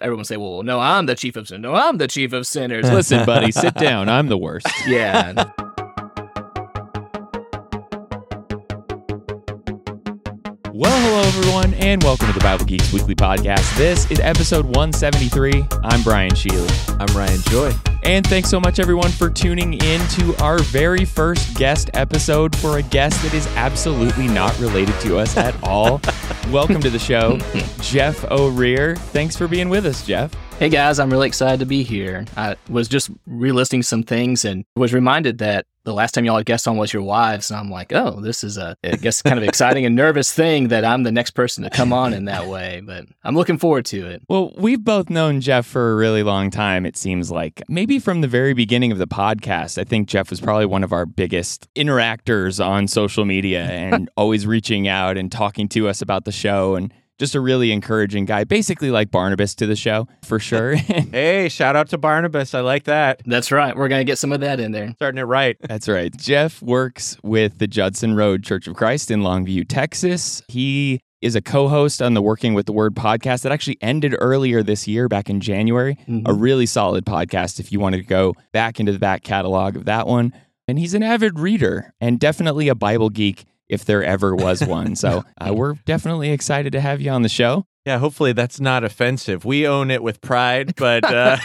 everyone say, well, no, I'm the chief of sinners. No, I'm the chief of sinners. Listen, buddy, sit down. I'm the worst. yeah. Well, hello, everyone, and welcome to the Bible Geeks Weekly Podcast. This is episode 173. I'm Brian Sheely. I'm Ryan Joy. And thanks so much, everyone, for tuning in to our very first guest episode for a guest that is absolutely not related to us at all. welcome to the show, Jeff O'Rear. Thanks for being with us, Jeff. Hey guys, I'm really excited to be here. I was just relisting some things and was reminded that the last time y'all had guests on was your wives. And I'm like, oh, this is a, I guess, kind of exciting and nervous thing that I'm the next person to come on in that way. But I'm looking forward to it. Well, we've both known Jeff for a really long time, it seems like. Maybe from the very beginning of the podcast. I think Jeff was probably one of our biggest interactors on social media and always reaching out and talking to us about the show. And just a really encouraging guy, basically like Barnabas to the show for sure. hey, shout out to Barnabas. I like that. That's right. We're going to get some of that in there. Starting it right. That's right. Jeff works with the Judson Road Church of Christ in Longview, Texas. He is a co-host on the Working with the Word podcast that actually ended earlier this year back in January. Mm-hmm. A really solid podcast if you wanted to go back into the back catalog of that one. And he's an avid reader and definitely a Bible geek if there ever was one. so uh, we're definitely excited to have you on the show. Yeah, hopefully that's not offensive. We own it with pride, but. Uh...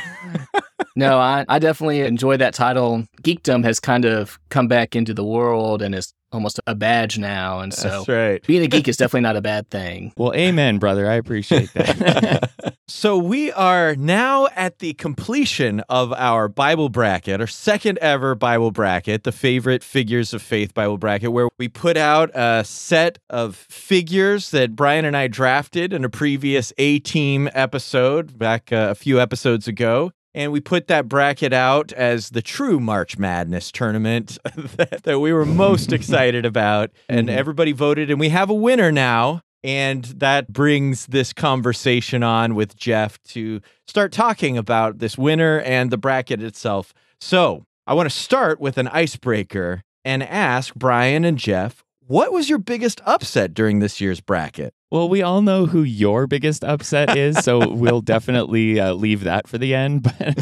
no, I, I definitely enjoy that title. Geekdom has kind of come back into the world and is almost a badge now. And so That's right. being a geek is definitely not a bad thing. Well, amen, brother. I appreciate that. so we are now at the completion of our Bible bracket, our second ever Bible bracket, the favorite figures of faith Bible bracket, where we put out a set of figures that Brian and I drafted in a previous A team episode back uh, a few episodes ago and we put that bracket out as the true March Madness tournament that, that we were most excited about. And mm-hmm. everybody voted, and we have a winner now. And that brings this conversation on with Jeff to start talking about this winner and the bracket itself. So I want to start with an icebreaker and ask Brian and Jeff what was your biggest upset during this year's bracket? Well, we all know who your biggest upset is, so we'll definitely uh, leave that for the end. But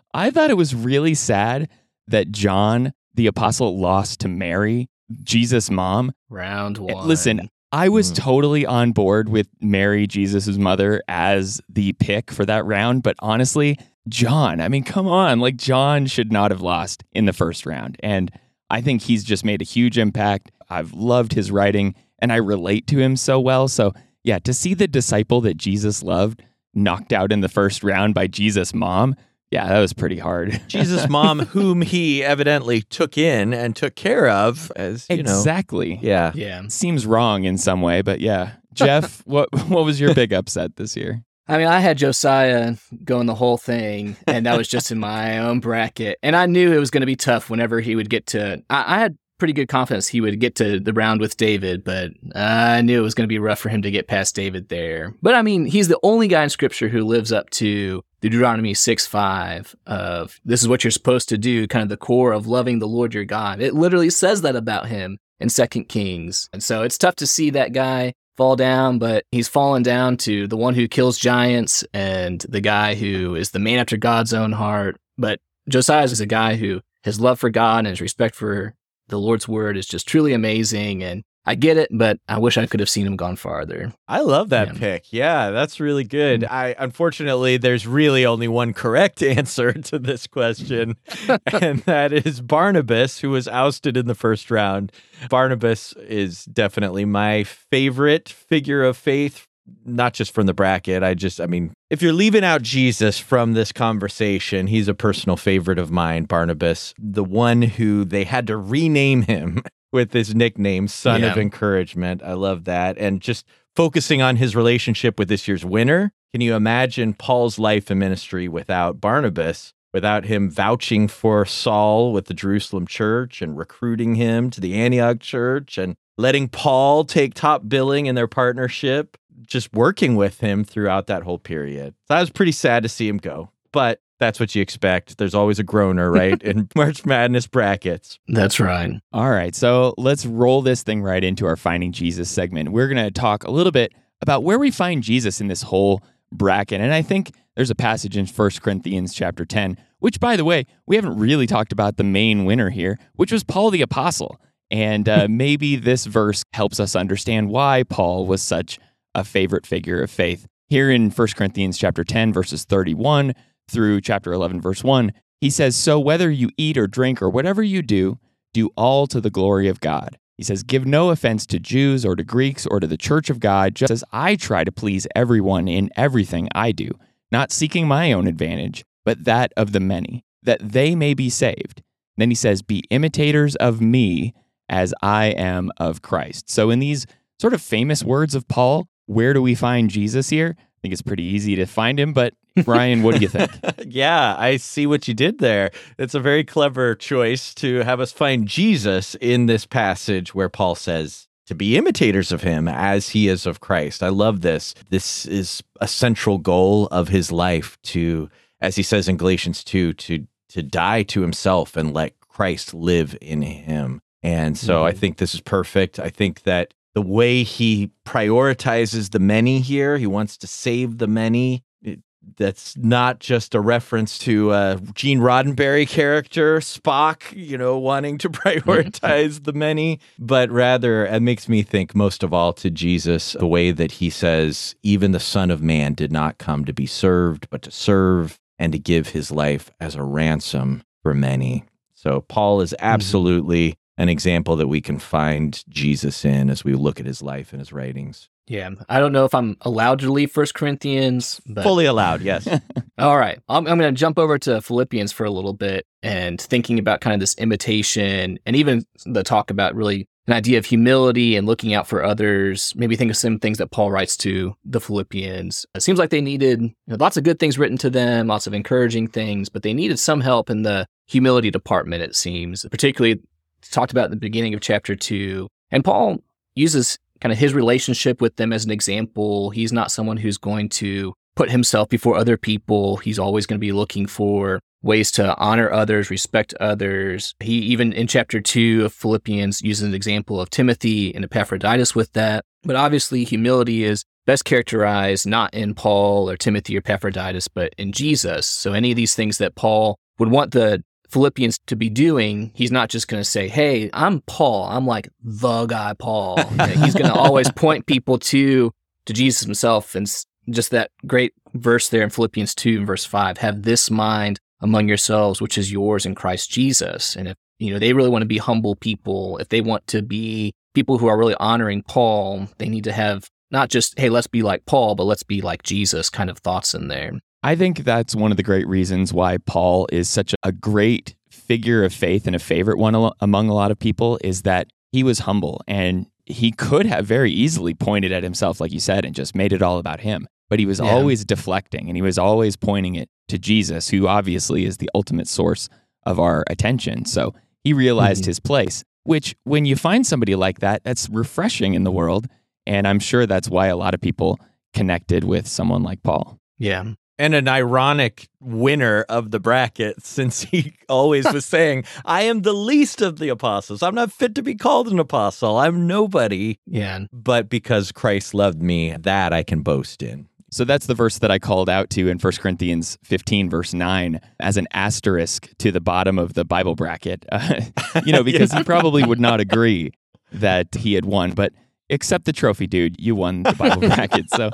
I thought it was really sad that John, the apostle, lost to Mary, Jesus' mom. Round eh, one. Listen, I was mm. totally on board with Mary, Jesus' mother, as the pick for that round. But honestly, John, I mean, come on. Like, John should not have lost in the first round. And I think he's just made a huge impact. I've loved his writing and I relate to him so well. So, yeah, to see the disciple that Jesus loved knocked out in the first round by Jesus' mom, yeah, that was pretty hard. Jesus' mom, whom he evidently took in and took care of, as you exactly. know. Yeah, yeah, seems wrong in some way, but yeah. Jeff, what what was your big upset this year? I mean, I had Josiah going the whole thing, and that was just in my own bracket. And I knew it was going to be tough whenever he would get to. I, I, had pretty good confidence he would get to the round with David, but I knew it was going to be rough for him to get past David there. But I mean, he's the only guy in scripture who lives up to the Deuteronomy 6 5 of this is what you're supposed to do, kind of the core of loving the Lord your God. It literally says that about him in Second Kings. And so it's tough to see that guy fall down, but he's fallen down to the one who kills giants and the guy who is the man after God's own heart. But Josiah is a guy who his love for God and his respect for the Lord's word is just truly amazing. And I get it, but I wish I could have seen him gone farther. I love that yeah. pick. Yeah, that's really good. Mm-hmm. I unfortunately there's really only one correct answer to this question, and that is Barnabas, who was ousted in the first round. Barnabas is definitely my favorite figure of faith not just from the bracket. I just, I mean, if you're leaving out Jesus from this conversation, he's a personal favorite of mine, Barnabas, the one who they had to rename him with his nickname, Son yeah. of Encouragement. I love that. And just focusing on his relationship with this year's winner. Can you imagine Paul's life and ministry without Barnabas? Without him vouching for Saul with the Jerusalem church and recruiting him to the Antioch church and letting Paul take top billing in their partnership just working with him throughout that whole period. So I was pretty sad to see him go, but that's what you expect. There's always a groaner, right? in March Madness brackets. That's right. All right. So let's roll this thing right into our Finding Jesus segment. We're going to talk a little bit about where we find Jesus in this whole bracket. And I think there's a passage in 1 Corinthians chapter 10, which, by the way, we haven't really talked about the main winner here, which was Paul the Apostle. And uh, maybe this verse helps us understand why Paul was such a favorite figure of faith. Here in 1 Corinthians chapter 10, verses 31 through chapter 11, verse 1, he says, So whether you eat or drink or whatever you do, do all to the glory of God. He says, Give no offense to Jews or to Greeks or to the church of God, just as I try to please everyone in everything I do, not seeking my own advantage, but that of the many, that they may be saved. Then he says, Be imitators of me as I am of Christ. So, in these sort of famous words of Paul, where do we find Jesus here? I think it's pretty easy to find him, but Ryan, what do you think? yeah, I see what you did there. It's a very clever choice to have us find Jesus in this passage where Paul says, to be imitators of him as he is of Christ. I love this. This is a central goal of his life to, as he says in Galatians 2, to to die to himself and let Christ live in him. And so mm-hmm. I think this is perfect. I think that the way he prioritizes the many here, he wants to save the many. It, that's not just a reference to uh, Gene Roddenberry character Spock, you know, wanting to prioritize the many, but rather it makes me think most of all to Jesus, the way that he says, "Even the Son of Man did not come to be served, but to serve and to give his life as a ransom for many." So Paul is mm-hmm. absolutely an example that we can find Jesus in as we look at his life and his writings. Yeah, I don't know if I'm allowed to leave First Corinthians, but fully allowed. Yes. All right, I'm, I'm going to jump over to Philippians for a little bit and thinking about kind of this imitation and even the talk about really an idea of humility and looking out for others. Maybe think of some things that Paul writes to the Philippians. It seems like they needed you know, lots of good things written to them, lots of encouraging things, but they needed some help in the humility department. It seems, particularly talked about in the beginning of chapter two. And Paul uses kind of his relationship with them as an example. He's not someone who's going to put himself before other people. He's always going to be looking for ways to honor others, respect others. He even in chapter two of Philippians uses an example of Timothy and Epaphroditus with that. But obviously, humility is best characterized not in Paul or Timothy or Epaphroditus, but in Jesus. So any of these things that Paul would want the Philippians to be doing, he's not just going to say, Hey, I'm Paul. I'm like the guy, Paul. he's going to always point people to, to Jesus himself. And just that great verse there in Philippians 2 and verse 5 have this mind among yourselves, which is yours in Christ Jesus. And if, you know, they really want to be humble people, if they want to be people who are really honoring Paul, they need to have not just, Hey, let's be like Paul, but let's be like Jesus kind of thoughts in there. I think that's one of the great reasons why Paul is such a great figure of faith and a favorite one among a lot of people is that he was humble and he could have very easily pointed at himself, like you said, and just made it all about him. But he was yeah. always deflecting and he was always pointing it to Jesus, who obviously is the ultimate source of our attention. So he realized mm-hmm. his place, which when you find somebody like that, that's refreshing in the world. And I'm sure that's why a lot of people connected with someone like Paul. Yeah and an ironic winner of the bracket since he always was saying, I am the least of the apostles. I'm not fit to be called an apostle. I'm nobody. Yeah. But because Christ loved me, that I can boast in. So that's the verse that I called out to in 1 Corinthians 15, verse 9, as an asterisk to the bottom of the Bible bracket. Uh, you know, because yeah. he probably would not agree that he had won. But accept the trophy, dude. You won the Bible bracket. So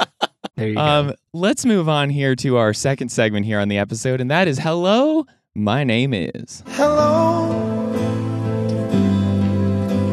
there you um, go. Let's move on here to our second segment here on the episode, and that is Hello, my name is. Hello.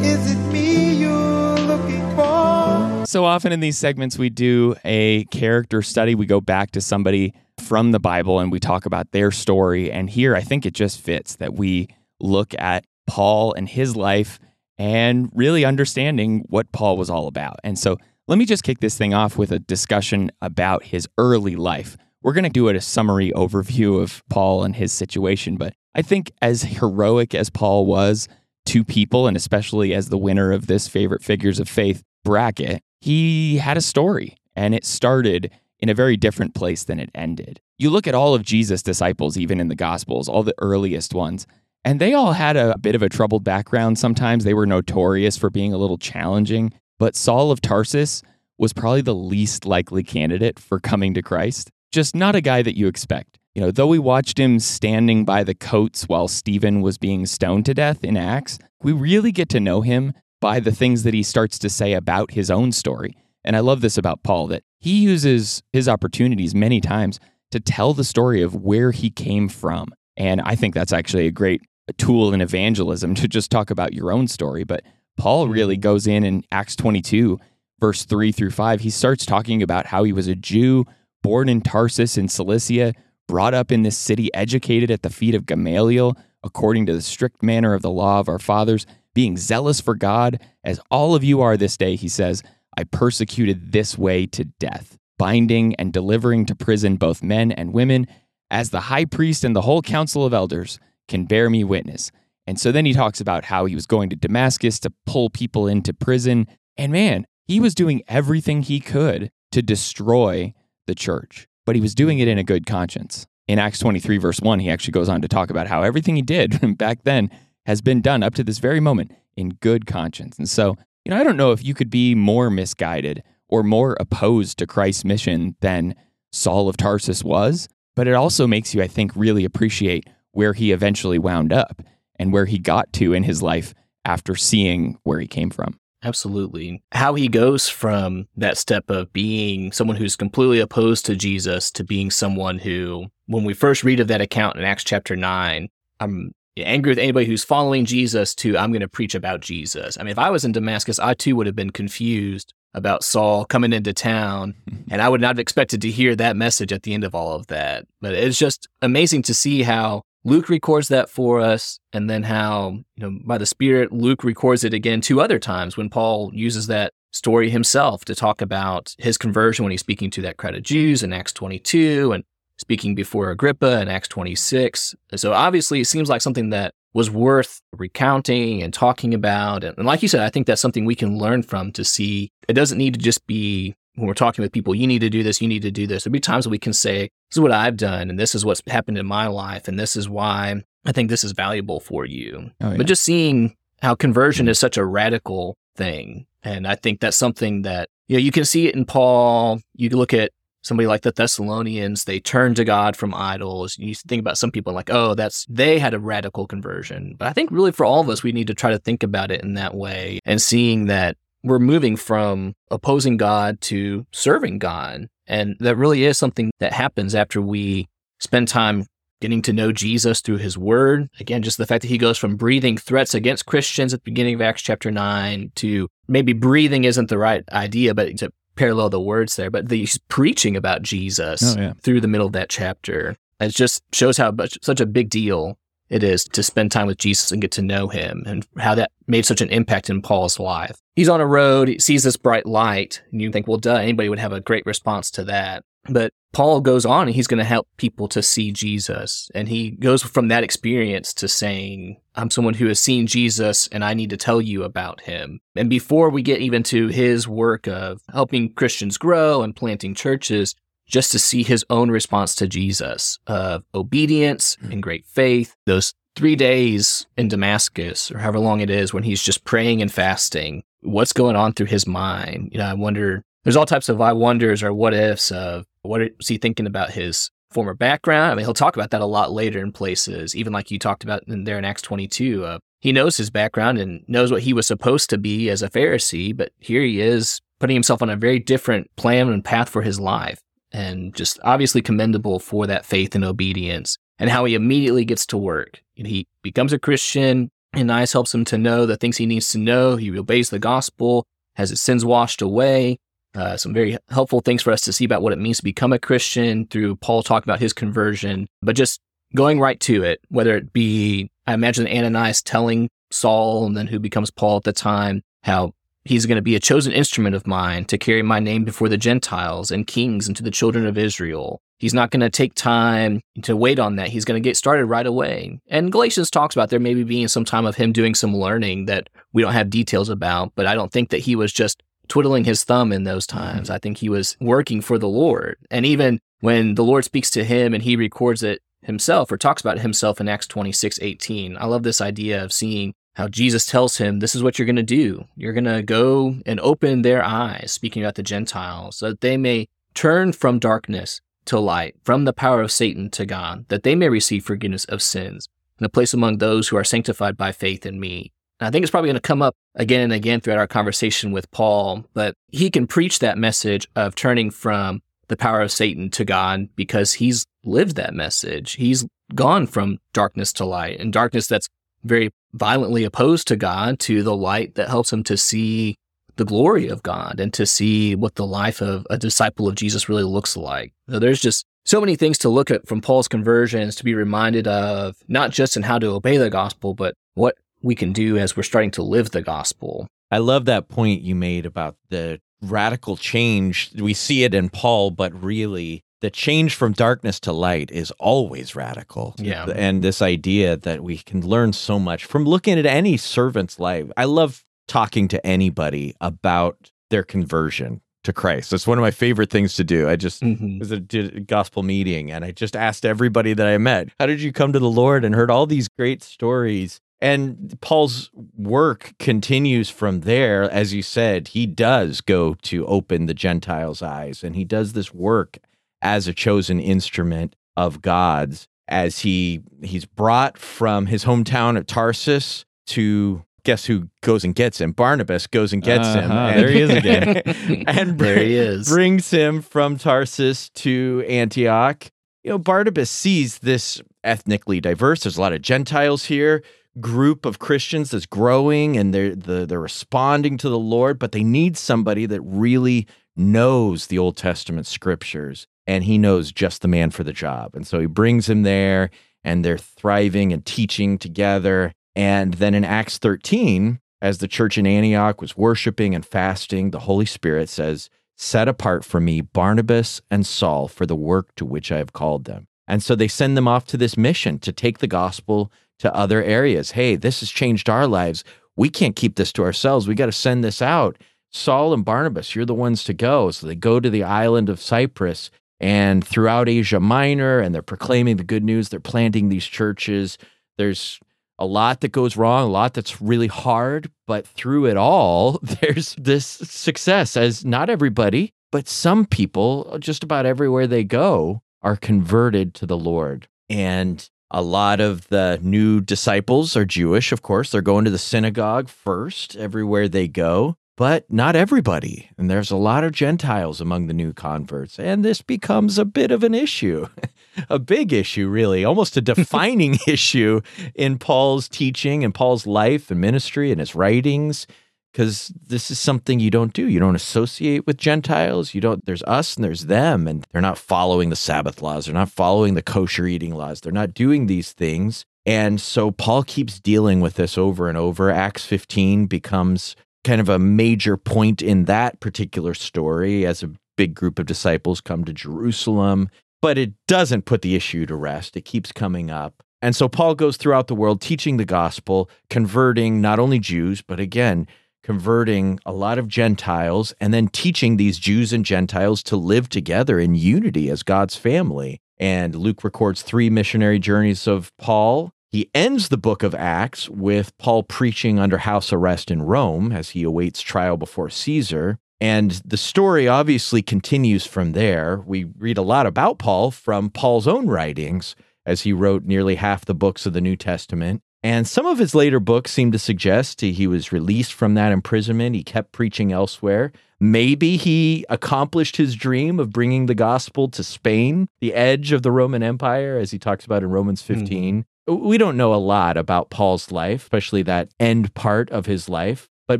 Is it me you're looking for? So often in these segments, we do a character study. We go back to somebody from the Bible and we talk about their story. And here, I think it just fits that we look at Paul and his life and really understanding what Paul was all about. And so let me just kick this thing off with a discussion about his early life. We're going to do a summary overview of Paul and his situation, but I think as heroic as Paul was to people, and especially as the winner of this favorite figures of faith bracket, he had a story and it started in a very different place than it ended. You look at all of Jesus' disciples, even in the Gospels, all the earliest ones, and they all had a bit of a troubled background sometimes. They were notorious for being a little challenging but Saul of Tarsus was probably the least likely candidate for coming to Christ. Just not a guy that you expect. You know, though we watched him standing by the coats while Stephen was being stoned to death in Acts, we really get to know him by the things that he starts to say about his own story. And I love this about Paul that he uses his opportunities many times to tell the story of where he came from. And I think that's actually a great tool in evangelism to just talk about your own story. But Paul really goes in in Acts 22, verse 3 through 5. He starts talking about how he was a Jew born in Tarsus in Cilicia, brought up in this city, educated at the feet of Gamaliel, according to the strict manner of the law of our fathers, being zealous for God, as all of you are this day, he says, I persecuted this way to death, binding and delivering to prison both men and women, as the high priest and the whole council of elders can bear me witness. And so then he talks about how he was going to Damascus to pull people into prison. And man, he was doing everything he could to destroy the church, but he was doing it in a good conscience. In Acts 23, verse 1, he actually goes on to talk about how everything he did back then has been done up to this very moment in good conscience. And so, you know, I don't know if you could be more misguided or more opposed to Christ's mission than Saul of Tarsus was, but it also makes you, I think, really appreciate where he eventually wound up and where he got to in his life after seeing where he came from. Absolutely. How he goes from that step of being someone who's completely opposed to Jesus to being someone who, when we first read of that account in Acts chapter 9, I'm angry with anybody who's following Jesus to I'm going to preach about Jesus. I mean, if I was in Damascus, I too would have been confused about Saul coming into town, and I would not have expected to hear that message at the end of all of that. But it's just amazing to see how Luke records that for us, and then how, you know, by the Spirit, Luke records it again two other times when Paul uses that story himself to talk about his conversion when he's speaking to that crowd of Jews in Acts 22 and speaking before Agrippa in Acts 26. So obviously, it seems like something that was worth recounting and talking about. And, like you said, I think that's something we can learn from to see it doesn't need to just be when we're talking with people, you need to do this, you need to do this. There'll be times that we can say, this is what I've done, and this is what's happened in my life, and this is why I think this is valuable for you. Oh, yeah. But just seeing how conversion mm-hmm. is such a radical thing. And I think that's something that, you know, you can see it in Paul. You look at somebody like the Thessalonians, they turned to God from idols. You think about some people like, oh, that's, they had a radical conversion. But I think really for all of us, we need to try to think about it in that way and seeing that we're moving from opposing God to serving God. And that really is something that happens after we spend time getting to know Jesus through his word. Again, just the fact that he goes from breathing threats against Christians at the beginning of Acts chapter 9 to maybe breathing isn't the right idea, but to parallel the words there, but he's preaching about Jesus Oh, yeah. through the middle of that chapter. It just shows how much, such a big deal it is to spend time with Jesus and get to know him and how that made such an impact in Paul's life. He's on a road, he sees this bright light, and you think, well, duh, anybody would have a great response to that. But Paul goes on and he's going to help people to see Jesus. And he goes from that experience to saying, I'm someone who has seen Jesus and I need to tell you about him. And before we get even to his work of helping Christians grow and planting churches, just to see his own response to Jesus of obedience and great faith, those three days in Damascus, or however long it is, when he's just praying and fasting, what's going on through his mind? You know, I wonder, there's all types of I wonders or what ifs of what is he thinking about his former background? I mean, he'll talk about that a lot later in places, even like you talked about in there in Acts 22. Uh, he knows his background and knows what he was supposed to be as a Pharisee, but here he is putting himself on a very different plan and path for his life and just obviously commendable for that faith and obedience and how he immediately gets to work. And he becomes a Christian. and Ananias helps him to know the things he needs to know. He obeys the gospel, has his sins washed away. Uh, some very helpful things for us to see about what it means to become a Christian through Paul talking about his conversion, but just going right to it, whether it be, I imagine Ananias telling Saul and then who becomes Paul at the time, how he's going to be a chosen instrument of mine to carry my name before the Gentiles and kings and to the children of Israel. He's not going to take time to wait on that. He's going to get started right away. And Galatians talks about there maybe being some time of him doing some learning that we don't have details about, but I don't think that he was just twiddling his thumb in those times. Mm-hmm. I think he was working for the Lord. And even when the Lord speaks to him and he records it himself or talks about himself in Acts 26, 18, I love this idea of seeing how Jesus tells him, This is what you're going to do. You're going to go and open their eyes, speaking about the Gentiles, so that they may turn from darkness to light, from the power of Satan to God, that they may receive forgiveness of sins, and a place among those who are sanctified by faith in me. And I think it's probably going to come up again and again throughout our conversation with Paul, but he can preach that message of turning from the power of Satan to God because he's lived that message. He's gone from darkness to light and darkness that's very violently opposed to God to the light that helps him to see the glory of God and to see what the life of a disciple of Jesus really looks like. So there's just so many things to look at from Paul's conversions to be reminded of, not just in how to obey the gospel, but what we can do as we're starting to live the gospel. I love that point you made about the radical change. We see it in Paul, but really the change from darkness to light is always radical. Yeah. And this idea that we can learn so much from looking at any servant's life. I love talking to anybody about their conversion to Christ. It's one of my favorite things to do. I just Mhm. was at a gospel meeting and I just asked everybody that I met, How did you come to the Lord? and heard all these great stories. And Paul's work continues from there. As you said, he does go to open the Gentiles' eyes and he does this work as a chosen instrument of God's as he he's brought from his hometown of Tarsus to guess who goes and gets him Barnabas goes and gets him Uh-huh, and, there he is again. and there he is. brings him from Tarsus to Antioch. You know, Barnabas sees this ethnically diverse. There's a lot of Gentiles here, group of Christians that's growing, and they're the, they're responding to the Lord, but they need somebody that really knows the Old Testament scriptures, and he knows just the man for the job. And so he brings him there, and they're thriving and teaching together. And then in Acts 13, as the church in Antioch was worshiping and fasting, the Holy Spirit says, Set apart for me Barnabas and Saul for the work to which I have called them. And so they send them off to this mission to take the gospel to other areas. Hey, this has changed our lives. We can't keep this to ourselves. We got to send this out. Saul and Barnabas, you're the ones to go. So they go to the island of Cyprus and throughout Asia Minor, and they're proclaiming the good news. They're planting these churches. There's a lot that goes wrong, a lot that's really hard, but through it all, there's this success as not everybody, but some people, just about everywhere they go, are converted to the Lord. And a lot of the new disciples are Jewish, of course. They're going to the synagogue first everywhere they go, but not everybody. And there's a lot of Gentiles among the new converts. And this becomes a bit of an issue, a big issue, really, almost a defining issue in Paul's teaching and Paul's life and ministry and his writings. Because this is something you don't do. You don't associate with Gentiles. You don't, there's us and there's them, and they're not following the Sabbath laws. They're not following the kosher eating laws. They're not doing these things. And so Paul keeps dealing with this over and over. Acts 15 becomes kind of a major point in that particular story as a big group of disciples come to Jerusalem, but it doesn't put the issue to rest. It keeps coming up. And so Paul goes throughout the world teaching the gospel, converting not only Jews, but again, converting a lot of Gentiles, and then teaching these Jews and Gentiles to live together in unity as God's family. And Luke records three missionary journeys of Paul. He ends the book of Acts with Paul preaching under house arrest in Rome as he awaits trial before Caesar. And the story obviously continues from there. We read a lot about Paul from Paul's own writings, as he wrote nearly half the books of the New Testament. And some of his later books seem to suggest he was released from that imprisonment. He kept preaching elsewhere. Maybe he accomplished his dream of bringing the gospel to Spain, the edge of the Roman Empire, as he talks about in Romans hmm. 15. We don't know a lot about Paul's life, especially that end part of his life. But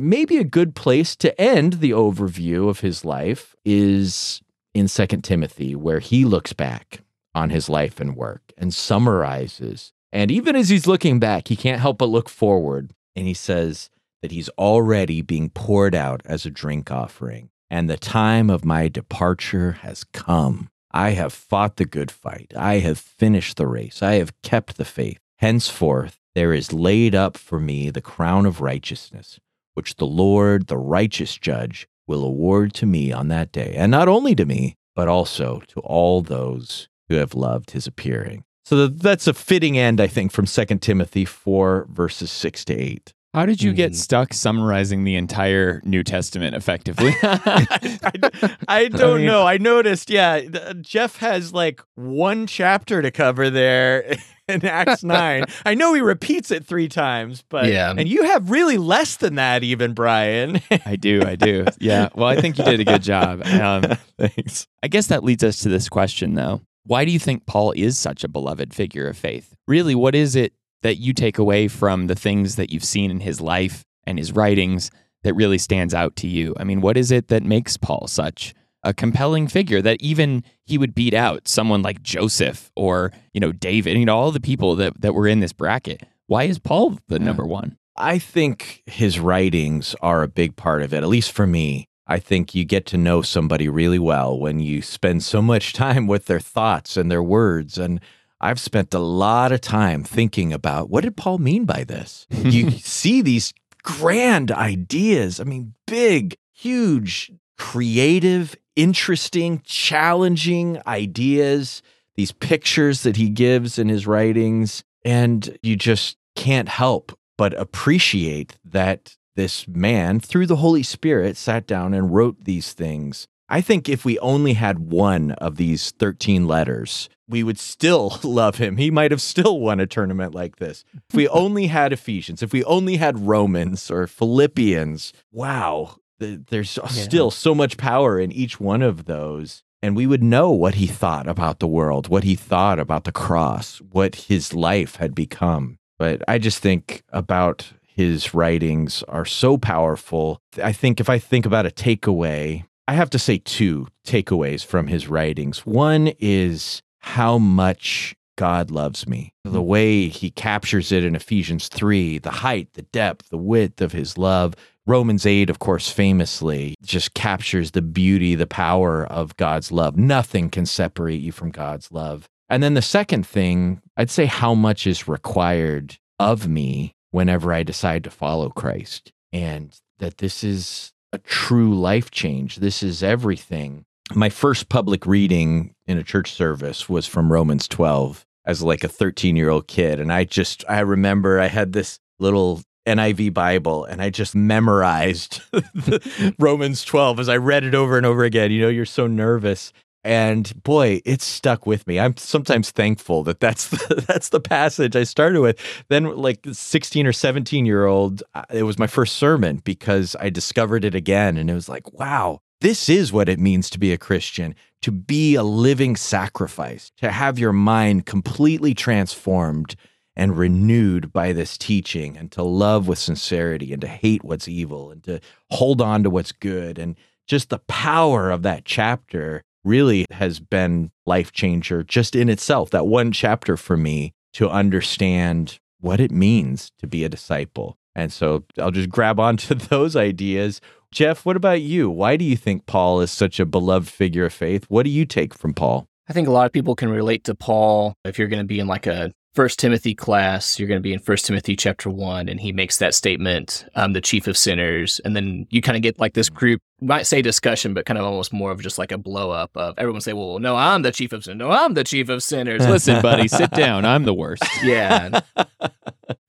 maybe a good place to end the overview of his life is in 2 Timothy, where he looks back on his life and work and summarizes. And even as he's looking back, he can't help but look forward. And he says that he's already being poured out as a drink offering. And the time of my departure has come. I have fought the good fight. I have finished the race. I have kept the faith. Henceforth, there is laid up for me the crown of righteousness, which the Lord, the righteous judge, will award to me on that day. And not only to me, but also to all those who have loved his appearing. So that's a fitting end, I think, from 2 Timothy 4, verses 6 to 8. How did you get Hmm. stuck summarizing the entire New Testament effectively? I, I don't mean- know. I noticed, yeah, th- Jeff has like one chapter to cover there in Acts 9. I know he repeats it three times, but Yeah. and you have really less than that even, Brian. I do, I do. Yeah. Well, I think you did a good job. Um, Thanks. I guess that leads us to this question, though. Why do you think Paul is such a beloved figure of faith? Really, what is it that you take away from the things that you've seen in his life and his writings that really stands out to you? I mean, what is it that makes Paul such a compelling figure that even he would beat out someone like Joseph or, you know, David, you know, all the people that, that were in this bracket? Why is Paul the number one? I think his writings are a big part of it, at least for me. I think you get to know somebody really well when you spend so much time with their thoughts and their words. And I've spent a lot of time thinking about what did Paul mean by this? you see these grand ideas. I mean, big, huge, creative, interesting, challenging ideas, these pictures that he gives in his writings. And you just can't help but appreciate that this man, through the Holy Spirit, sat down and wrote these things. I think if we only had one of these 13 letters, we would still love him. He might have still won a tournament like this. If we only had Ephesians, if we only had Romans or Philippians, wow, th- there's still so much power in each one of those. And we would know what he thought about the world, what he thought about the cross, what his life had become. But I just think about his writings are so powerful. I think if I think about a takeaway, I have to say two takeaways from his writings. One is how much God loves me. The mm-hmm. way he captures it in Ephesians 3, the height, the depth, the width of his love. Romans 8, of course, famously just captures the beauty, the power of God's love. Nothing can separate you from God's love. And then the second thing, I'd say how much is required of me whenever I decide to follow Christ. And that this is a true life change. This is everything. My first public reading in a church service was from Romans 12 as like a 13 year old kid. And I just, I remember I had this little NIV Bible and I just memorized Romans 12 as I read it over and over again. You know, you're so nervous. And boy, it stuck with me. I'm sometimes thankful that that's the, that's the passage I started with. Then, like 16 or 17 year old, uh, it was my first sermon because I discovered it again, and it was like, wow, this is what it means to be a Christian, to be a living sacrifice, to have your mind completely transformed and renewed by this teaching, and to love with sincerity, and to hate what's evil, and to hold on to what's good, and just the power of that chapter really has been life changer just in itself. That one chapter for me to understand what it means to be a disciple. And so i'll just grab onto those ideas jeff what about you? Why do you think paul is such a beloved figure of faith? What do you take from paul? I think a lot of people can relate to Paul. If you're going to be in like a First Timothy class, you're going to be in First Timothy chapter one, and he makes that statement, "I'm the chief of sinners," and then you kind of get like this mm. group might say discussion, but kind of almost more of just like a blow up of everyone say, "Well, no, I'm the chief of sinners. No, I'm the chief of sinners." Listen, buddy, sit down. I'm the worst. yeah,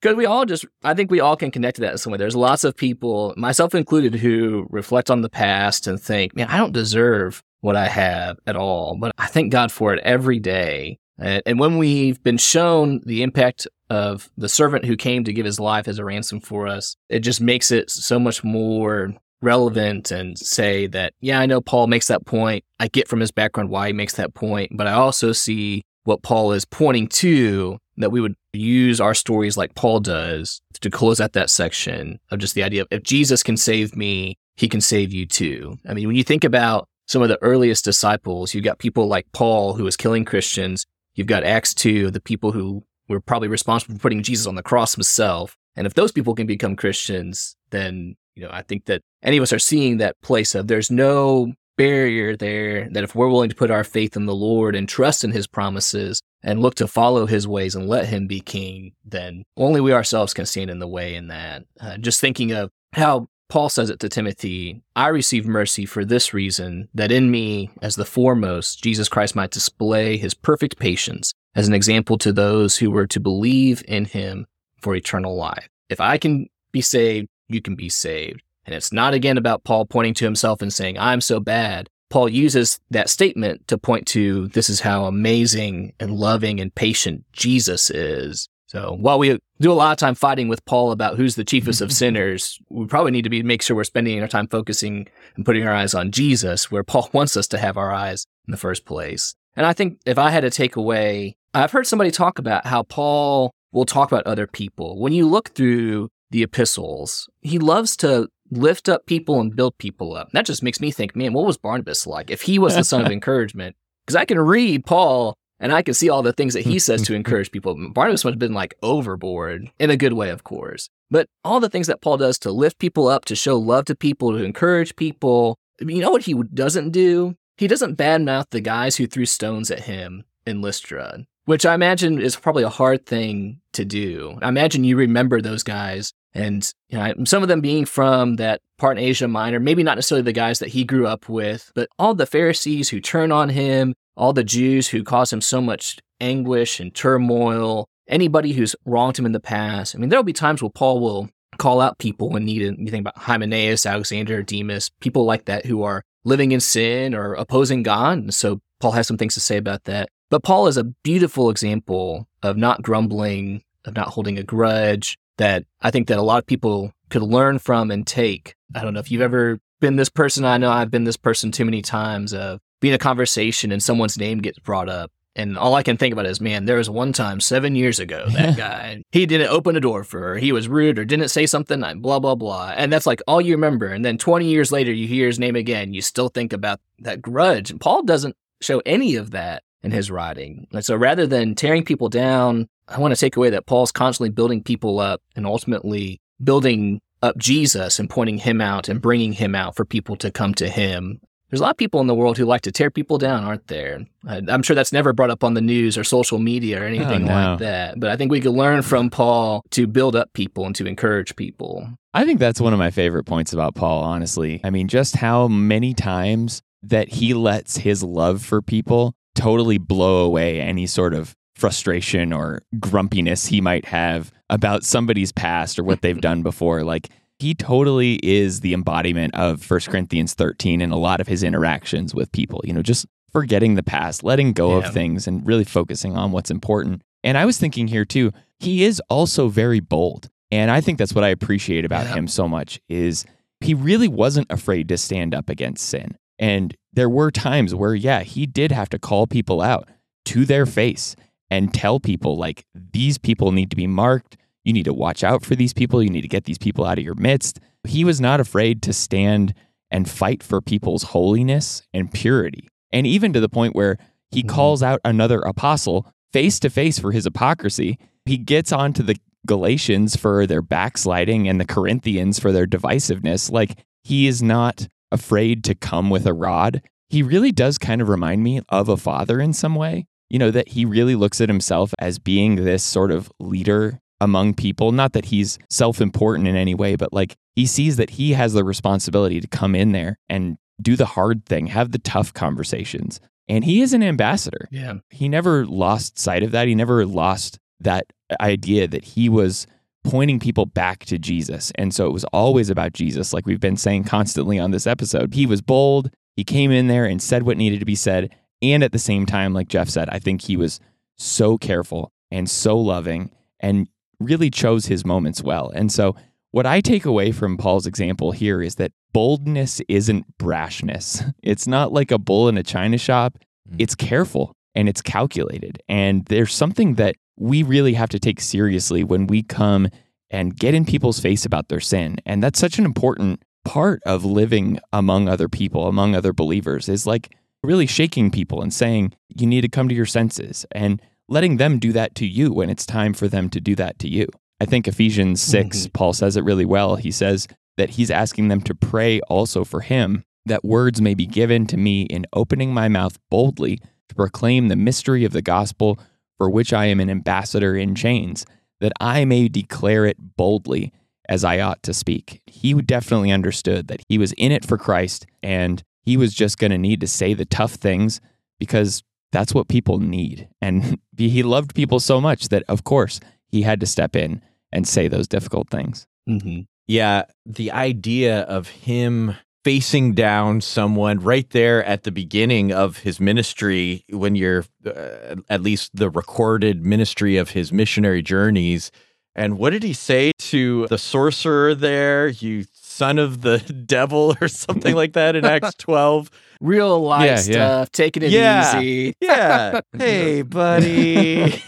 because we all just, I think we all can connect to that in some way. There's lots of people, myself included, who reflect on the past and think, "Man, I don't deserve." what I have at all, but I thank God for it every day. And, and when we've been shown the impact of the servant who came to give his life as a ransom for us, it just makes it so much more relevant and say that, yeah, I know Paul makes that point. I get from his background why he makes that point, but I also see what Paul is pointing to that we would use our stories like Paul does to close out that section of just the idea of if Jesus can save me, he can save you too. I mean, when you think about some of the earliest disciples, you've got people like Paul who was killing Christians. You've got Acts 2, the people who were probably responsible for putting Jesus on the cross himself. And if those people can become Christians, then, you know, I think that any of us are seeing that place of there's no barrier there that if we're willing to put our faith in the Lord and trust in his promises and look to follow his ways and let him be king, then only we ourselves can stand in the way in that. Uh, just thinking of how Paul says it to Timothy I receive mercy for this reason, that in me, as the foremost, Jesus Christ might display his perfect patience as an example to those who were to believe in him for eternal life. If I can be saved, you can be saved. And it's not again about Paul pointing to himself and saying, I'm so bad. Paul uses that statement to point to this is how amazing and loving and patient Jesus is. So while we do a lot of time fighting with Paul about who's the chiefest of sinners, we probably need to be make sure we're spending our time focusing and putting our eyes on Jesus, where Paul wants us to have our eyes in the first place. And I think if I had to take away, I've heard somebody talk about how Paul will talk about other people. When you look through the epistles, he loves to lift up people and build people up. That just makes me think, man, what was Barnabas like if he was the son of encouragement? Because I can read Paul and I can see all the things that he says to encourage people. Barnabas must have been like overboard in a good way, of course. But all the things that Paul does to lift people up, to show love to people, to encourage people. You know what he doesn't do? He doesn't badmouth the guys who threw stones at him in Lystra, which I imagine is probably a hard thing to do. I imagine you remember those guys and you know, some of them being from that part in Asia Minor, maybe not necessarily the guys that he grew up with, but all the Pharisees who turn on him, all the Jews who cause him so much anguish and turmoil, anybody who's wronged him in the past. I mean, there'll be times where Paul will call out people when needed. You think about Hymenaeus, Alexander, Demas, people like that who are living in sin or opposing God. And so Paul has some things to say about that. But Paul is a beautiful example of not grumbling, of not holding a grudge, that I think that a lot of people could learn from and take. I don't know if you've ever been this person. I know I've been this person too many times of being a conversation and someone's name gets brought up. And all I can think about is, man, there was one time seven years ago, that guy, he didn't open a door for her. He was rude or didn't say something, blah, blah, blah. And that's like all you remember. And then 20 years later, you hear his name again. You still think about that grudge. And Paul doesn't show any of that in his writing. And so rather than tearing people down, I want to take away that Paul's constantly building people up and ultimately building up Jesus and pointing him out and bringing him out for people to come to him. There's a lot of people in the world who like to tear people down, aren't there? I'm sure that's never brought up on the news or social media or oh, anything Oh, no. like that. But I think we could learn from Paul to build up people and to encourage people. I think that's one of my favorite points about Paul, honestly. I mean, just how many times that he lets his love for people totally blow away any sort of frustration or grumpiness he might have about somebody's past or what they've done before. Like, he totally is the embodiment of 1 Corinthians 13 in a lot of his interactions with people, you know, just forgetting the past, letting go Yeah. of things, and really focusing on what's important. And I was thinking here too, he is also very bold. And I think that's what I appreciate about Yeah. him so much is he really wasn't afraid to stand up against sin. And there were times where, yeah, he did have to call people out to their face and tell people, like, these people need to be marked. You need to watch out for these people. You need to get these people out of your midst. He was not afraid to stand and fight for people's holiness and purity. And even to the point where he Mhm. calls out another apostle face to face for his hypocrisy. He gets onto the Galatians for their backsliding and the Corinthians for their divisiveness. Like he is not afraid to come with a rod. He really does kind of remind me of a father in some way. You know, that he really looks at himself as being this sort of leader among people. Not that he's self important in any way, but like he sees that he has the responsibility to come in there and do the hard thing, have the tough conversations. And he is an ambassador Yeah. he never lost sight of that. He never lost that idea that he was pointing people back to Jesus. And so it was always about Jesus, like we've been saying constantly on this episode. He was bold. He came in there and said what needed to be said. And at the same time, like Jeff said, I think he was so careful and so loving and really chose his moments well. And so what I take away from Paul's example here is that boldness isn't brashness. It's not like a bull in a china shop. Mm. It's careful and it's calculated. And there's something that we really have to take seriously when we come and get in people's face about their sin. And that's such an important part of living among other people, among other believers, is like really shaking people and saying, you need to come to your senses and letting them do that to you when it's time for them to do that to you. I think Ephesians 6, mm-hmm. Paul says it really well. He says that he's asking them to pray also for him, that words may be given to me in opening my mouth boldly to proclaim the mystery of the gospel for which I am an ambassador in chains, that I may declare it boldly as I ought to speak. He definitely understood that he was in it for Christ and he was just going to need to say the tough things because that's what people need. And he loved people so much that, of course, he had to step in and say those difficult things. Mm-hmm. Yeah, the idea of him facing down someone right there at the beginning of his ministry, when you're uh, at least the recorded ministry of his missionary journeys. And what did he say to the sorcerer there? You son of the devil, or something like that in Acts 12. Real life Yeah, yeah. stuff, taking it Yeah. easy. Yeah. Hey, buddy.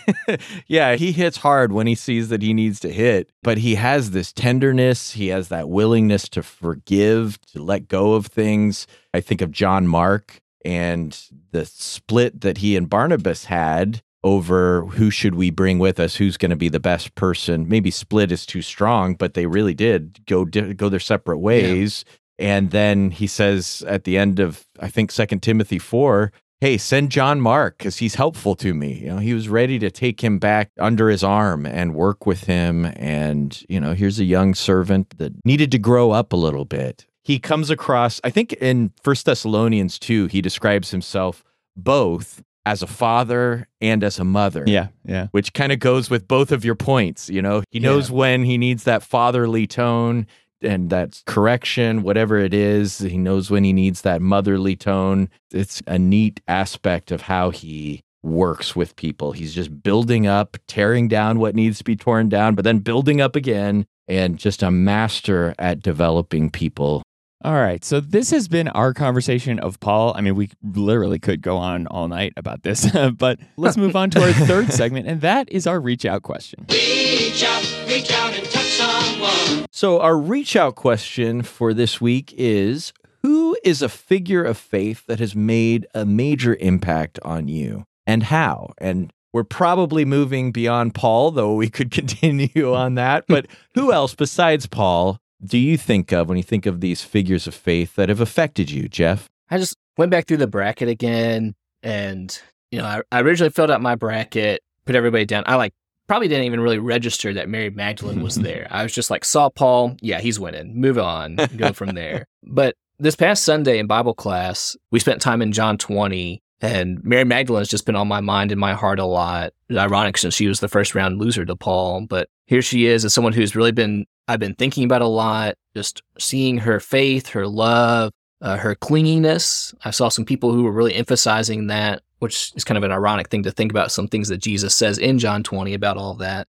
yeah, he hits hard when he sees that he needs to hit, but he has this tenderness. He has that willingness to forgive, to let go of things. I think of John Mark and the split that he and Barnabas had over who should we bring with us who's going to be the best person maybe split is too strong but they really did go di- go their separate ways and then he says at the end of I think Second Timothy four, "Hey, send John Mark because he's helpful to me." You know, he was ready to take him back under his arm and work with him. And you know, here's a young servant that needed to grow up a little bit. He comes across, I think, in First Thessalonians two, he describes himself both as a father and as a mother Yeah, yeah. which kind of goes with both of your points. You know, he knows when he needs that fatherly tone and that correction, whatever it is. He knows when he needs that motherly tone. It's a neat aspect of how he works with people. He's just building up, tearing down what needs to be torn down, but then building up again, and just a master at developing people. All right. So this has been our conversation of Paul. I mean, we literally could go on all night about this, but let's move on to our third segment, and that is our reach out question. Reach out, reach out and touch someone. So, our reach out question for this week is Who is a figure of faith that has made a major impact on you and how? And we're probably moving beyond Paul, though we could continue on that. But who else besides Paul do you think of when you think of these figures of faith that have affected you, Jeff? I just went back through the bracket again, and you know, I, I originally filled out my bracket, put everybody down. I like probably didn't even really register that Mary Magdalene was there. I was just like, saw Paul, yeah, he's winning. Move on, go from there. But this past Sunday in Bible class, we spent time in John 20, and Mary Magdalene has just been on my mind and my heart a lot. It's ironic since she was the first round loser to Paul, but here she is as someone who's really been I've been thinking about a lot, just seeing her faith, her love, uh, her clinginess. I saw some people who were really emphasizing that, which is kind of an ironic thing to think about some things that Jesus says in John 20 about all of that.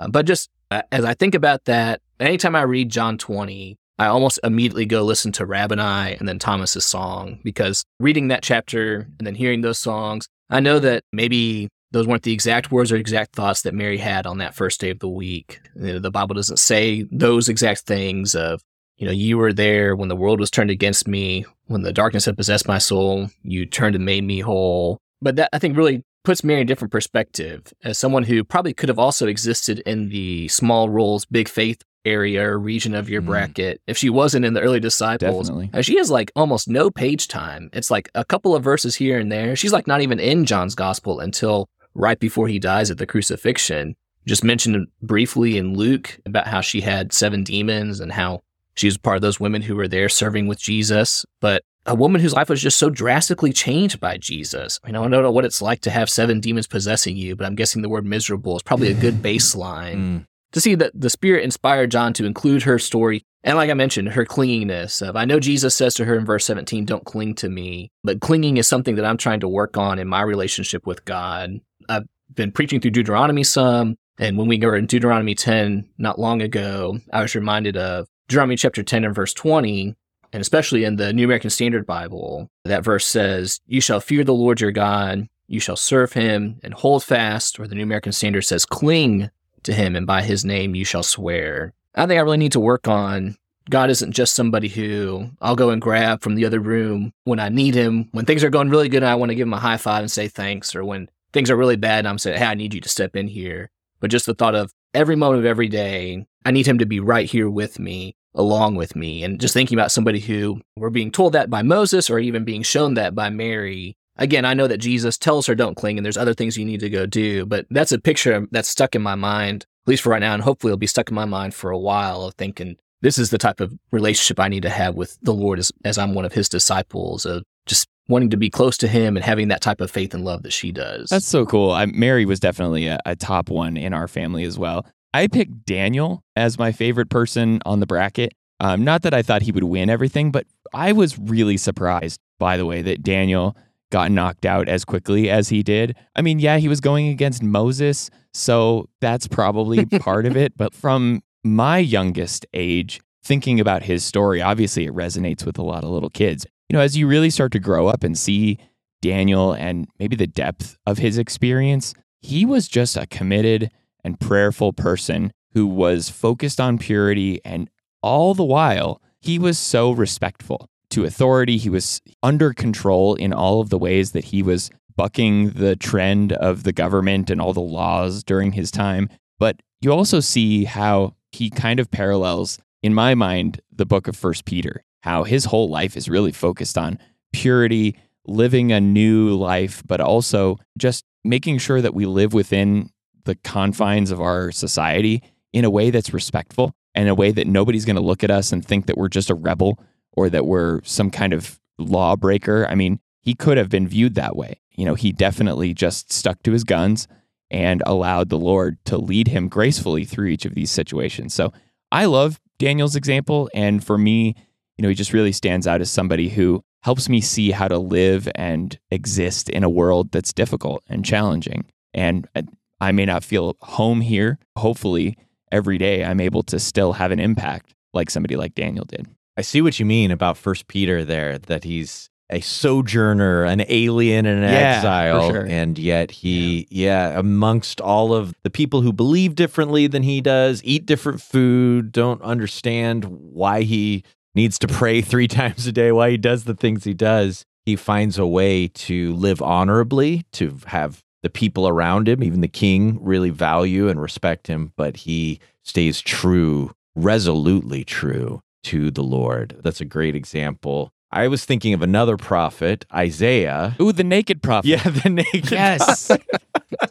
Uh, but just uh, as I think about that, anytime I read John 20, I almost immediately go listen to Rabboni and then Thomas's song because reading that chapter and then hearing those songs, I know that maybe those weren't the exact words or exact thoughts that Mary had on that first day of the week. You know, the Bible doesn't say those exact things of, you know, you were there when the world was turned against me, when the darkness had possessed my soul, you turned and made me whole. But that I think really puts Mary in a different perspective as someone who probably could have also existed in the small roles, big faith area or region of your Mm. bracket if she wasn't in the early disciples. Definitely. Uh, She has like almost no page time. It's like a couple of verses here and there. She's like not even in John's gospel until right before he dies at the crucifixion. Just mentioned briefly in Luke about how she had seven demons and how she was part of those women who were there serving with Jesus. But a woman whose life was just so drastically changed by Jesus. I, mean, I don't know what it's like to have seven demons possessing you, but I'm guessing the word miserable is probably a good baseline Mm. to see that the Spirit inspired John to include her story. And like I mentioned, her clinginess of, I know Jesus says to her in verse 17, don't cling to me, but clinging is something that I'm trying to work on in my relationship with God. I've been preaching through Deuteronomy some. And when we were in Deuteronomy 10 not long ago, I was reminded of Deuteronomy chapter 10 and verse 20. And especially in the New American Standard Bible, that verse says, You shall fear the Lord your God, you shall serve him and hold fast, or the New American Standard says, cling to him, and by his name you shall swear. I think I really need to work on God isn't just somebody who I'll go and grab from the other room when I need him. When things are going really good, I want to give him a high five and say thanks. Or when things are really bad, and I'm saying, hey, I need you to step in here. But just the thought of every moment of every day, I need him to be right here with me, along with me. And just thinking about somebody who we're being told that by Moses or even being shown that by Mary. Again, I know that Jesus tells her don't cling and there's other things you need to go do, but that's a picture that's stuck in my mind, at least for right now, and hopefully it'll be stuck in my mind for a while of thinking this is the type of relationship I need to have with the Lord as, as I'm one of his disciples, of just wanting to be close to him and having that type of faith and love that she does. That's so cool. I, Mary was definitely a, a top one in our family as well. I picked Daniel as my favorite person on the bracket. Um, not that I thought he would win everything, but I was really surprised, by the way, that Daniel got knocked out as quickly as he did. I mean, yeah, he was going against Moses, so that's probably part of it. But from my youngest age, thinking about his story, obviously it resonates with a lot of little kids. You know, as you really start to grow up and see Daniel and maybe the depth of his experience, he was just a committed and prayerful person who was focused on purity and all the while he was so respectful to authority. He was under control in all of the ways that he was bucking the trend of the government and all the laws during his time. But you also see how he kind of parallels, in my mind, the book of First Peter, how his whole life is really focused on purity, living a new life, but also just making sure that we live within the confines of our society in a way that's respectful and a way that nobody's going to look at us and think that we're just a rebel or that we're some kind of lawbreaker. I mean, he could have been viewed that way. You know, he definitely just stuck to his guns and allowed the Lord to lead him gracefully through each of these situations. So I love Daniel's example. And for me, you know, he just really stands out as somebody who helps me see how to live and exist in a world that's difficult and challenging. And uh, I may not feel home here. Hopefully, every day I'm able to still have an impact like somebody like Daniel did. I see what you mean about First Peter there, that he's a sojourner, an alien and an Yeah, exile. sure. And yet he, yeah. amongst all of the people who believe differently than he does, eat different food, don't understand why he needs to pray three times a day, why he does the things he does. He finds a way to live honorably, to have the people around him, even the king, really value and respect him, but he stays true, resolutely true to the Lord. That's a great example. I was thinking of another prophet, Isaiah. Ooh, the naked prophet. Yeah, the naked Yes. prophet.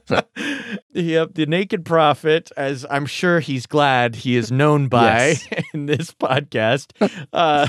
yep, the naked prophet, as I'm sure he's glad he is known by Yes. in this podcast. Uh,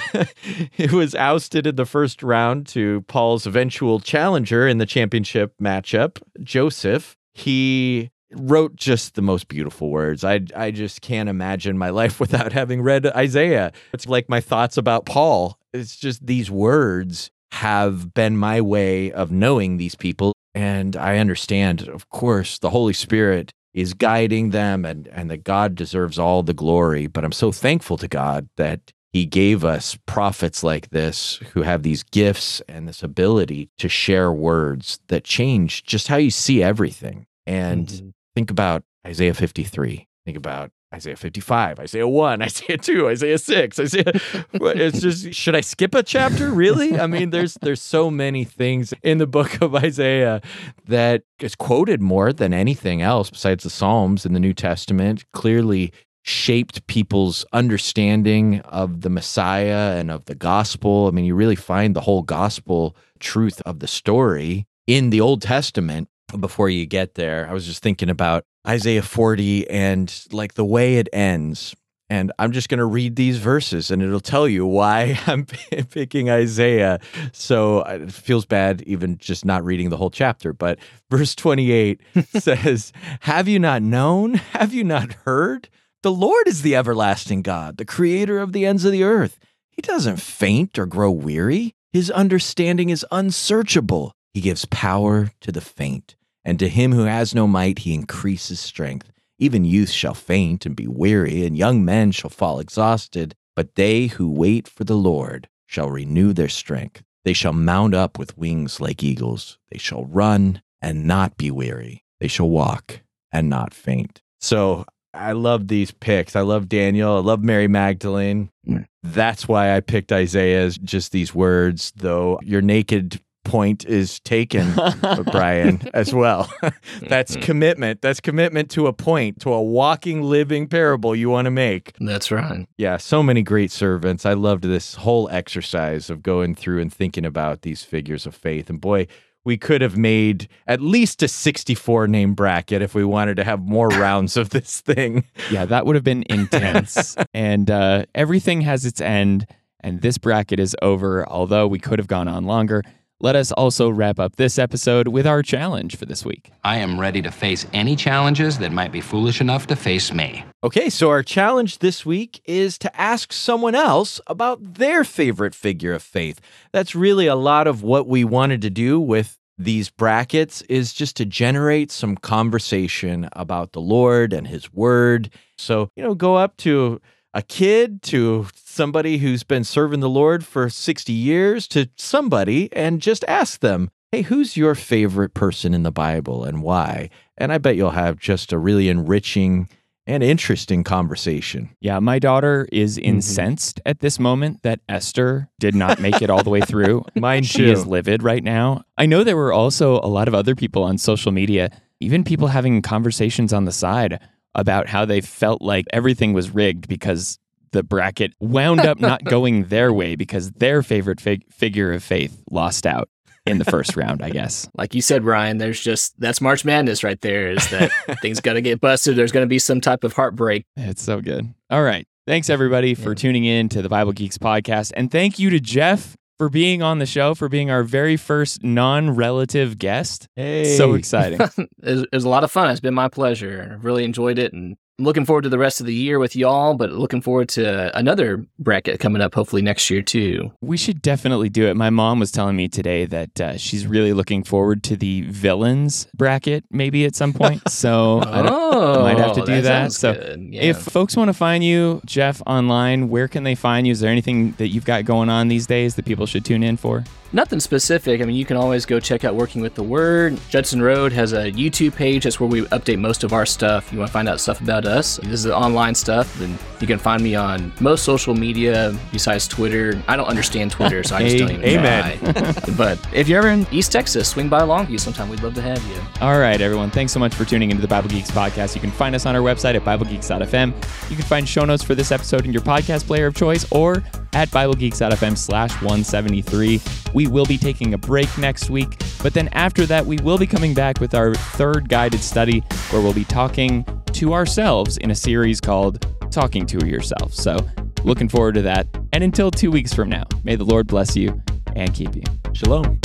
he was ousted in the first round to Paul's eventual challenger in the championship matchup, Joseph. He wrote just the most beautiful words. I I just can't imagine my life without having read Isaiah. It's like my thoughts about Paul. It's just these words have been my way of knowing these people and I understand of course the Holy Spirit is guiding them and and that God deserves all the glory, but I'm so thankful to God that he gave us prophets like this who have these gifts and this ability to share words that change just how you see everything. And Mhm. think about Isaiah 53. Think about Isaiah 55, Isaiah 1, Isaiah 2, Isaiah 6, Isaiah it's just should I skip a chapter really? I mean there's there's so many things in the book of Isaiah that is quoted more than anything else besides the Psalms in the New Testament. Clearly shaped people's understanding of the Messiah and of the gospel. I mean, you really find the whole gospel truth of the story in the Old Testament before you get there. I was just thinking about Isaiah 40 and like the way it ends. And I'm just going to read these verses and it'll tell you why I'm picking Isaiah. So it feels bad even just not reading the whole chapter. But verse 28 says, Have you not known? Have you not heard? The Lord is the everlasting God, the creator of the ends of the earth. He doesn't faint or grow weary. His understanding is unsearchable. He gives power to the faint, and to him who has no might, he increases strength. Even youth shall faint and be weary, and young men shall fall exhausted. But they who wait for the Lord shall renew their strength. They shall mount up with wings like eagles. They shall run and not be weary. They shall walk and not faint. So I love these picks. I love Daniel. I love Mary Magdalene. Mm. That's why I picked Isaiah's just these words, though your naked point is taken, Brian, as well. That's commitment. That's commitment to a point, to a walking, living parable you want to make. That's right. Yeah, so many great servants. I loved this whole exercise of going through and thinking about these figures of faith. And boy, we could have made at least a 64 name bracket if we wanted to have more rounds of this thing. Yeah, that would have been intense. and uh, everything has its end, and this bracket is over. Although we could have gone on longer, let us also wrap up this episode with our challenge for this week. I am ready to face any challenges that might be foolish enough to face me. Okay, so our challenge this week is to ask someone else about their favorite figure of faith. That's really a lot of what we wanted to do with these brackets is just to generate some conversation about the Lord and his word. So, you know, go up to a kid to somebody who's been serving the Lord for 60 years to somebody and just ask them, hey, who's your favorite person in the Bible and why? And I bet you'll have just a really enriching and interesting conversation. Yeah, my daughter is mm-hmm. incensed at this moment that Esther did not make it all the way through. Mine she too. is livid right now. I know there were also a lot of other people on social media, even people having conversations on the side about how they felt like everything was rigged because the bracket wound up not going their way because their favorite fig- figure of faith lost out in the first round, I guess. Like you said, Ryan, there's just that's March Madness right there. Is that things got to get busted? There's going to be some type of heartbreak. It's so good. All right. Thanks everybody for tuning in to the Bible Geeks podcast. And thank you to Jeff for being on the show, for being our very first non relative guest. Hey. So exciting. it, was, it was a lot of fun. It's been my pleasure. I've really enjoyed it, and I'm looking forward to the rest of the year with y'all. But looking forward to another bracket coming up, hopefully next year too. we should definitely do it. My mom was telling me today that uh, she's really looking forward to the villains bracket maybe at some point. So I oh, might have to do that. sounds So. Yeah. if folks want to find you, Jeff, online, where can they find you? Is there anything that you've got going on these days that people should tune in for? Nothing specific. I mean, you can always go check out Working with the Word. Judson Road has a YouTube page. That's where we update most of our stuff. You want to find out stuff about us? This is the online stuff. Then you can find me on most social media besides Twitter. I don't understand Twitter, so I just don't even Amen. try. but if you're ever in East Texas, swing by Longview sometime. We'd love to have you. All right, everyone. Thanks so much for tuning into the Bible Geeks podcast. You can find us on our website at BibleGeeks.fm. You can find show notes for this episode in your podcast player of choice or at BibleGeeks.fm slash 173. We will be taking a break next week, but then after that, we will be coming back with our third guided study where we'll be talking to ourselves in a series called Talking to Yourself. So, looking forward to that. And until two weeks from now, may the Lord bless you and keep you. Shalom.